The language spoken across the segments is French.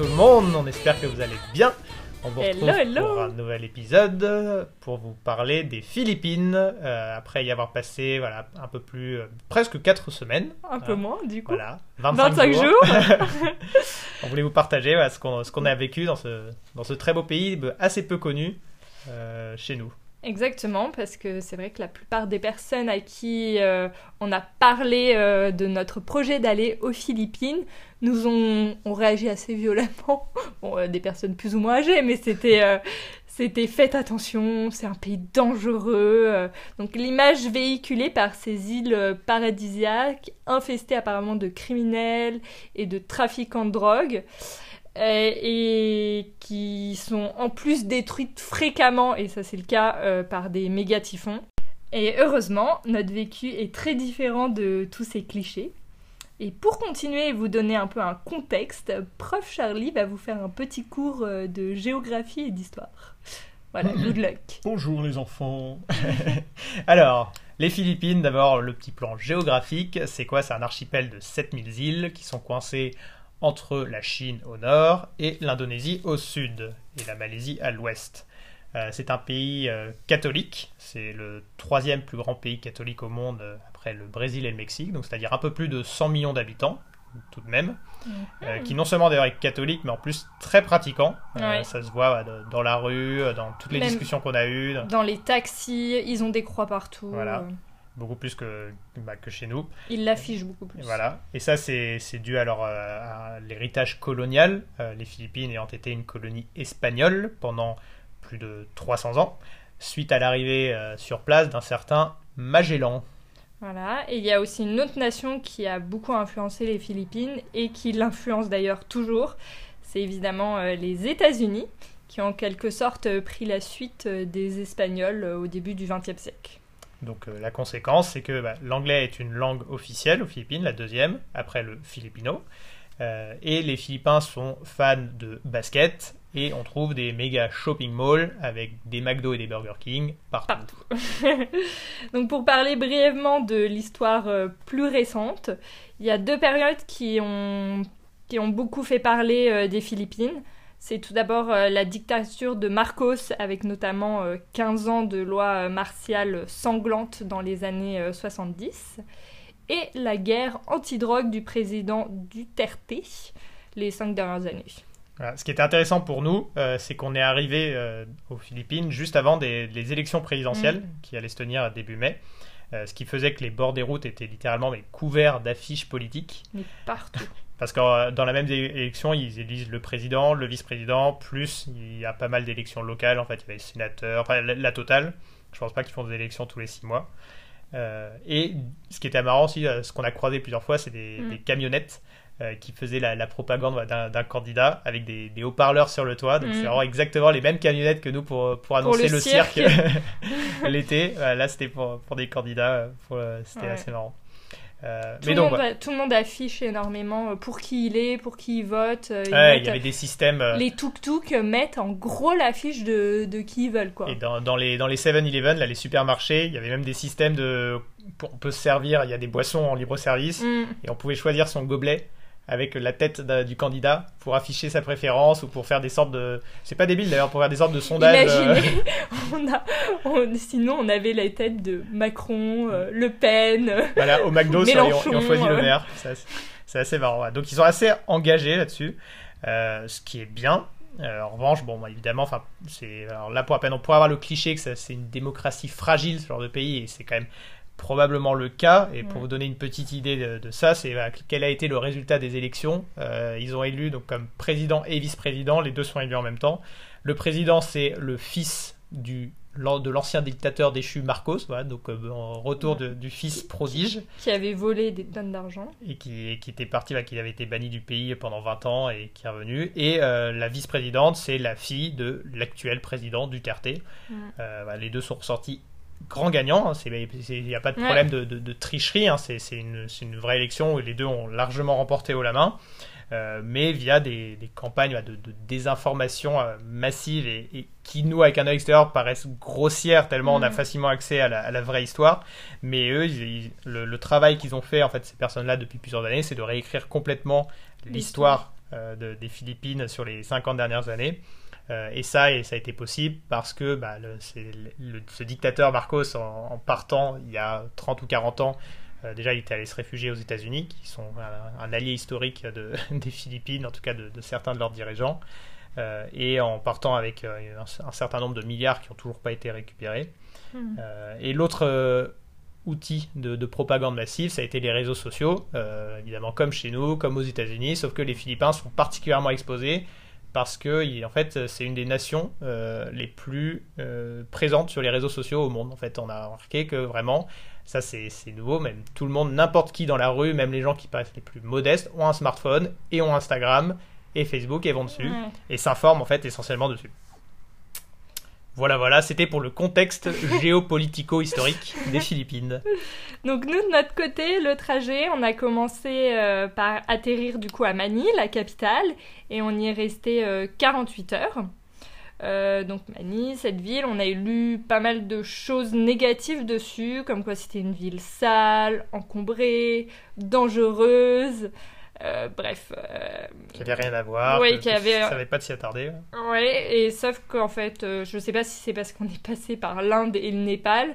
Tout le monde, on espère que vous allez bien. On vous retrouve hello. pour un nouvel épisode pour vous parler des Philippines, euh, après y avoir passé voilà, un peu plus, euh, presque 4 semaines. Un peu Ah, moins, du coup. Voilà, 25, 25 jours. on voulait vous partager voilà, ce qu'on ce qu'on a vécu dans ce, dans ce très beau pays euh, assez peu connu chez nous. Exactement, parce que c'est vrai que la plupart des personnes à qui euh, on a parlé euh, de notre projet d'aller aux Philippines nous ont, ont réagi assez violemment. Bon, euh, des personnes plus ou moins âgées, mais c'était c'était faites attention, c'est un pays dangereux. donc l'image véhiculée par ces îles paradisiaques, infestées apparemment de criminels et de trafiquants de drogue. et qui sont en plus détruites fréquemment, et ça c'est le cas euh, par des méga typhons. Et heureusement, notre vécu est très différent de tous ces clichés. Et pour continuer et vous donner un peu un contexte, Prof Charlie va vous faire un petit cours euh, de géographie et d'histoire. Voilà, good luck. Bonjour les enfants. Alors, les Philippines, d'abord le petit plan géographique, c'est quoi? C'est un archipel de 7000 îles qui sont coincées entre la Chine au nord et l'Indonésie au sud et la Malaisie à l'ouest. Euh, c'est un pays euh, catholique, c'est le troisième plus grand pays catholique au monde euh, après le Brésil et le Mexique, donc c'est-à-dire un peu plus de 100 millions d'habitants tout de même, qui non seulement d'ailleurs est catholique, mais en plus très pratiquant. Ouais. Ça se voit ouais, dans la rue, dans toutes les Même- discussions qu'on a eues. Dans les taxis, ils ont des croix partout. Voilà. Beaucoup plus que, bah, que chez nous. Ils l'affichent beaucoup plus. Et voilà. Et ça, c'est c'est dû alors euh, à l'héritage colonial, euh, les Philippines ayant été une colonie espagnole pendant plus de 300 ans, suite à l'arrivée euh, sur place d'un certain Magellan. Voilà, et il y a aussi une autre nation qui a beaucoup influencé les Philippines et qui l'influence d'ailleurs toujours. C'est évidemment euh, les États-Unis, qui ont en quelque sorte pris la suite des Espagnols au début du XXe siècle. Donc euh, la conséquence, c'est que bah, l'anglais est une langue officielle aux Philippines, la deuxième, après le filipino. Euh, et les Philippins sont fans de basket et on trouve des méga shopping malls avec des McDo et des Burger King partout. Partout. Donc pour parler brièvement de l'histoire euh, plus récente, il y a deux périodes qui ont, qui ont beaucoup fait parler des Philippines. C'est tout d'abord euh, la dictature de Marcos, avec notamment euh, 15 ans de loi euh, martiale sanglante dans les années euh, 70, et la guerre antidrogue du président Duterte les cinq dernières années. Voilà. Ce qui était intéressant pour nous, euh, c'est qu'on est arrivé euh, aux Philippines juste avant des, les élections présidentielles Mm. qui allaient se tenir à début mai. Euh, ce qui faisait que les bords des routes étaient littéralement mais, couverts d'affiches politiques. Mais partout. Parce que euh, dans la même élection, ils élisent le président, le vice-président, plus il y a pas mal d'élections locales. En fait, il y avait les sénateurs, enfin la, la totale. Je pense pas qu'ils font des élections tous les six mois. Euh, et ce qui était marrant aussi, euh, ce qu'on a croisé plusieurs fois, c'est des, Mm. des camionnettes euh, qui faisaient la, la propagande d'un candidat avec des, des haut-parleurs sur le toit. Donc Mm. c'est vraiment exactement les mêmes camionnettes que nous pour, pour annoncer le le, cirque, cirque. l'été. Là, c'était pour, pour des candidats. C'était Ouais. assez marrant. Euh, Tout, mais le donc, monde, voilà. a- tout le monde affiche énormément euh, pour qui il est, pour qui il vote. euh, Ouais, y avait des systèmes. euh, Les tuk-tuk mettent en gros l'affiche de, de qui ils veulent, quoi. Et dans, dans les, dans les 7-Eleven, là, les supermarchés, il y avait même des systèmes de. pour- on peut se servir, il y a des boissons en libre service, Mm. et on pouvait choisir son gobelet avec la tête du candidat pour afficher sa préférence ou pour faire des sortes de. C'est pas débile d'ailleurs, pour faire des sortes de sondages. euh, Imaginez, on a, on- sinon on avait la tête de Macron, euh, Le Pen. euh, voilà, au McDo, ça, et, on, et on Mélenchon, choisit le maire. C'est assez, c'est assez marrant. ouais. Donc ils sont assez engagés là-dessus, euh, ce qui est bien. Euh, en revanche, bon, bah, évidemment, enfin, c'est alors là pour à peine on pourrait avoir le cliché que c'est une démocratie fragile ce genre de pays, et c'est quand même probablement le cas. Et pour vous donner une petite idée de, de ça, c'est voilà, quel a été le résultat des élections. Euh, ils ont élu donc comme président et vice-président, les deux sont élus en même temps. Le président, c'est le fils du de l'ancien dictateur déchu Marcos, voilà, donc euh, en retour de- du fils prodige qui avait volé des tonnes d'argent. et qui, qui était parti, bah, qui avait été banni du pays pendant 20 ans et qui est revenu. Et euh, la vice-présidente, c'est la fille de l'actuel président Duterte. Euh, bah, les deux sont ressortis grands gagnants. hein. Il n'y a pas de Ouais. problème de, de- de tricherie. hein. C'est c'est une, une vraie élection où les deux ont largement remporté haut la main. euh, mais via des, des campagnes bah, de, de désinformation euh, massive et, et qui, nous, avec un œil extérieur, paraissent grossières tellement on a Mm. facilement accès à la, à la vraie histoire. Mais eux, ils- ils- le, le travail qu'ils ont fait, en fait, ces personnes-là, depuis plusieurs années, c'est de réécrire complètement l'histoire euh, de- des Philippines sur les 50 dernières années. Euh, et ça, et ça a été possible parce que bah, le- le- ce dictateur Marcos, en, en partant il y a 30 ou 40 ans, euh, déjà il était allé se réfugier aux États-Unis, qui sont un, un allié historique de- des Philippines, en tout cas de, de certains de leurs dirigeants. Euh, et en partant avec un, un certain nombre de milliards qui n'ont toujours pas été récupérés. Euh, et l'autre outil de, de propagande massive, ça a été les réseaux sociaux, euh, évidemment comme chez nous, comme aux États-Unis, sauf que les Philippins sont particulièrement exposés parce que en fait c'est une des nations euh, les plus euh, présentes sur les réseaux sociaux au monde. En fait, on a remarqué que vraiment ça c'est nouveau, même tout le monde, n'importe qui dans la rue, même les gens qui paraissent les plus modestes, ont un smartphone et ont Instagram et Facebook et vont dessus Ouais. et s'informent en fait essentiellement dessus. Voilà, voilà, c'était pour le contexte géopolitico-historique des Philippines. Donc nous, de notre côté, le trajet, on a commencé euh, par atterrir du coup à Manille, la capitale, et on y est resté euh, 48 heures. Euh, donc Manille, cette ville, on a lu pas mal de choses négatives dessus, comme quoi c'était une ville sale, encombrée, dangereuse. Euh, bref, euh, Qui avait rien à voir, Oui, qui avait- savait pas de s'y attarder. Ouais, et sauf qu'en fait, euh, je sais pas si c'est parce qu'on est passé par l'Inde et le Népal,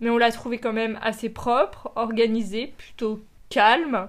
mais on l'a trouvé quand même assez propre, organisé, plutôt calme,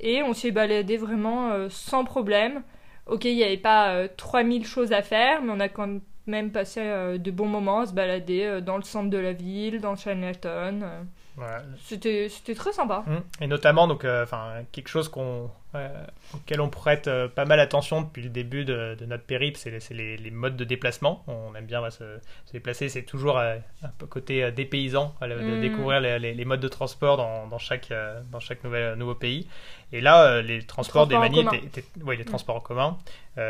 et on s'est baladé vraiment euh, sans problème. Ok, il n'y avait pas euh, 3000 choses à faire, mais on a quand même passé euh, de bons moments à se balader euh, dans le centre de la ville, dans Chinatown. euh. Voilà. C'était très sympa. Mm. Et notamment, donc, euh, quelque chose qu'on, euh, auquel on prête euh, pas mal attention depuis le début de, de notre périple, c'est les, modes de déplacement. On aime bien se, se déplacer, c'est toujours euh, un peu côté euh, dépaysant, euh, de Mm. découvrir les, les- les modes de transport dans, dans chaque, euh, dans chaque nouvel, nouveau pays. Et là, les transports des manies commun. étaient, étaient- ouais, les Mm. transports en commun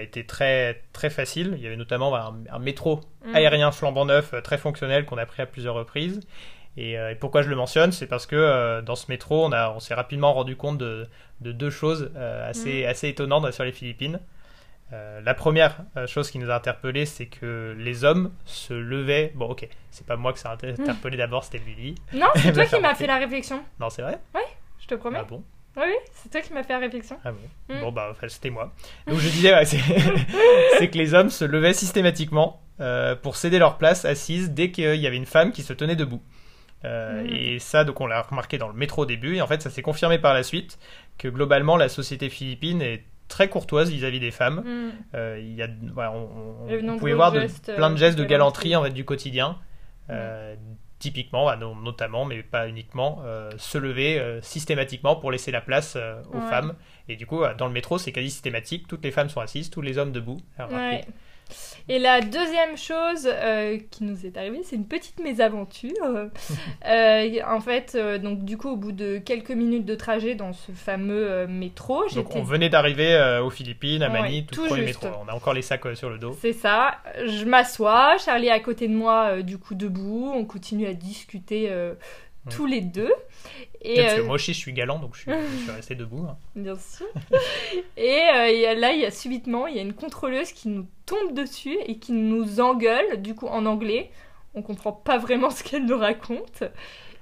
étaient très, très faciles. Il y avait notamment bah, un, un métro Mm. aérien flambant neuf, très fonctionnel, qu'on a pris à plusieurs reprises. Et, euh, et pourquoi je le mentionne, c'est parce que euh, dans ce métro, on, a, on s'est rapidement rendu compte de, de deux choses euh, assez, assez étonnantes sur les Philippines. La première chose qui nous a interpellé, c'est que les hommes se levaient. Bon, ok, c'est pas moi que ça a inter- interpellé d'abord, c'était Lily. Non, c'est toi qui m'as fait la réflexion, Non, c'est vrai? Je te promets. Ah bon? Oui, oui, c'est toi qui m'as fait la réflexion. Ah bon? Mm. Bon, bah, enfin, c'était moi. Donc je disais, ouais, c'est c'est que les hommes se levaient systématiquement euh, pour céder leur place assise dès qu'il y avait une femme qui se tenait debout. Euh, Mm. Et ça, donc on l'a remarqué dans le métro au début, et en fait ça s'est confirmé par la suite que globalement la société philippine est très courtoise vis-à-vis des femmes. Mm. Euh, il y a, voilà, on, pouvait voir de- gestes, plein de euh, gestes de galanterie en fait, du quotidien. Euh, Typiquement, bah, no- notamment, mais pas uniquement, euh, se lever euh, systématiquement pour laisser la place euh, aux Ouais. femmes. Et du coup, euh, dans le métro, c'est quasi systématique. Toutes les femmes sont assises, tous les hommes debout. Et la deuxième chose euh, qui nous est arrivée, c'est une petite mésaventure. Euh, en fait, euh, donc du coup, au bout de quelques minutes de trajet dans ce fameux métro, Donc, on venait d'arriver aux Philippines, à Ouais, Manille, tout, tout premier métro. On a encore les sacs sur le dos. C'est ça. Je m'assois, Charlie est à côté de moi, du coup debout. On continue à discuter. Tous les deux. Et Parce que euh, moi aussi, je suis galant, donc je suis, je suis resté debout. hein. bien sûr. et euh, là, il y a subitement, il y a une contrôleuse qui nous tombe dessus et qui nous engueule, du coup en anglais. On comprend pas vraiment ce qu'elle nous raconte.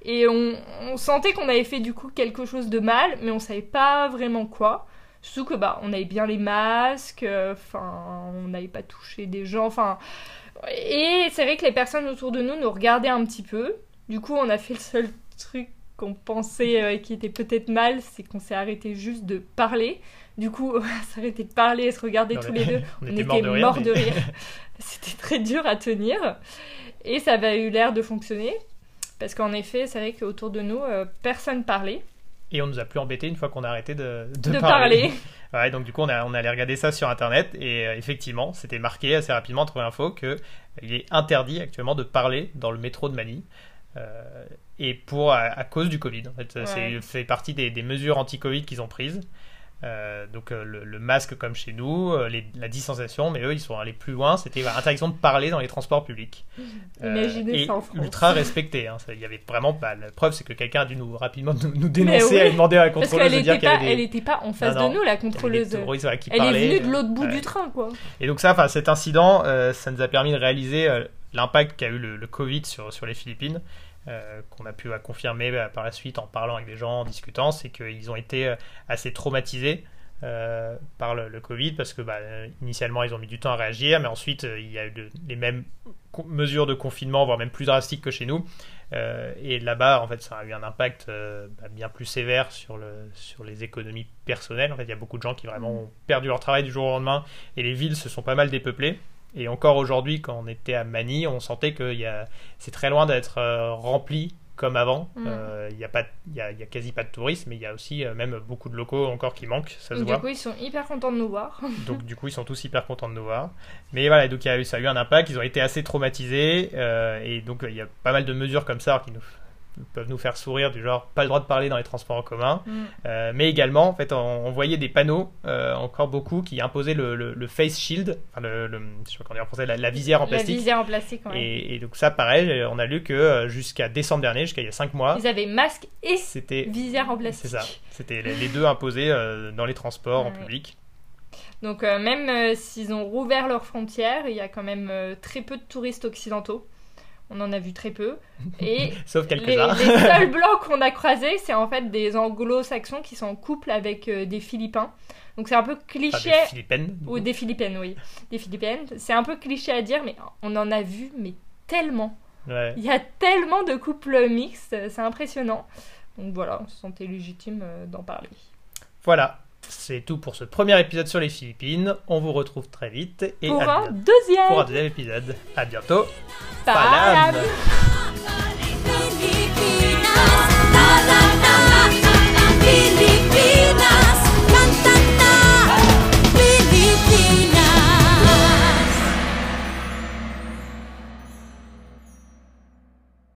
Et on, on sentait qu'on avait fait du coup quelque chose de mal, mais on savait pas vraiment quoi. Surtout que bah on avait bien les masques, enfin on n'avait pas touché des gens, enfin et c'est vrai que les personnes autour de nous nous regardaient un petit peu. Du coup on a fait le seul truc qu'on pensait euh, qui était peut-être mal, c'est qu'on s'est arrêté juste de parler. Du coup on s'est arrêté de parler et se regarder tous les deux. on On était morts de rire. morts mais- de rire. C'était très dur à tenir. Et ça avait eu l'air de fonctionner. Parce qu'en effet, c'est vrai qu'autour de nous, euh, personne parlait. Et on nous a plus embêté une fois qu'on a arrêté de, de De, parler. parler. Ouais, donc du coup, on, a, on allait regarder ça sur Internet et euh, effectivement, c'était marqué assez rapidement, trouvé l'info, qu'il est interdit actuellement de parler dans le métro de Manille. Euh, et pour à, à cause du Covid. En fait, Ouais. c'est fait partie des, des mesures anti-Covid qu'ils ont prises. Euh, donc euh, le, le masque comme chez nous, les- la distanciation, mais eux ils sont allés plus loin, c'était bah, interdiction de parler dans les transports publics. Imaginez ça en France. ultra respecté. hein. Il y avait vraiment pas. La preuve c'est que quelqu'un a dû nous rapidement nous, nous dénoncer, oui. à demander à la Parce contrôleuse qu'elle de dire était pas, avait des, était pas en face Non, non. de nous, la contrôleuse. Elle parlaient. est venue de l'autre bout du train, quoi. Et donc ça, enfin, cet incident, ça nous a permis de réaliser l'impact qu'a eu le, le Covid sur, sur les Philippines, euh, qu'on a pu euh, confirmer bah, par la suite en parlant avec des gens, en discutant, c'est qu'ils ont été euh, assez traumatisés euh, par le, le Covid, parce que bah, euh, initialement ils ont mis du temps à réagir, mais ensuite euh, il y a eu de- les mêmes mesures de confinement, voire même plus drastiques que chez nous. Euh, et là-bas, en fait, ça a eu un impact euh, bah, bien plus sévère sur, le, sur les économies personnelles. En fait, il y a beaucoup de gens qui vraiment ont perdu leur travail du jour au lendemain et les villes se sont pas mal dépeuplées. Et encore aujourd'hui, quand on était à Manille, on sentait que il a- c'est très loin d'être euh, rempli comme avant. Mm. Euh, Il y a pas, il y a, il y a quasi pas de tourisme, mais il y a aussi euh, même beaucoup de locaux encore qui manquent, ça se voit. du coup, ils sont hyper contents de nous voir. Donc du coup, ils sont tous hyper contents de nous voir. Mais voilà, donc il y a ça a eu un impact. Ils ont été assez traumatisés euh, et donc il y a pas mal de mesures comme ça qui nous peuvent nous faire sourire du genre pas le droit de parler dans les transports en commun Mm. Euh, mais également en fait on, on voyait des panneaux euh, encore beaucoup qui imposaient le, le- le face shield enfin le, le- je sais pas comment dire en français la, la visière en La plastique visière en plastique, ouais. et, et donc ça pareil on a lu que euh, jusqu'à décembre dernier jusqu'à il y a 5 mois Ils avaient masque et c'était visière en c'est plastique. ça c'était les, les deux imposés euh, dans les transports en public Donc même s'ils ont rouvert leurs frontières, il y a quand même très peu de touristes occidentaux. On en a vu très peu. Et sauf les, quelques-uns les seuls blancs qu'on a croisés, c'est en fait des anglo-saxons qui sont en couple avec euh, des Philippins. Donc c'est un peu Enfin, cliché. des Philippines Ou des Philippines, oui. Des Philippines. C'est un peu cliché à dire, mais on en a vu, mais tellement. Ouais. Il y a tellement de couples mixtes, c'est impressionnant. Donc voilà, on se sentait légitime euh, d'en parler. Voilà, c'est tout pour ce premier épisode sur les Philippines. On vous retrouve très vite et Pour à un deuxième pour un deuxième épisode. À bientôt. Palam.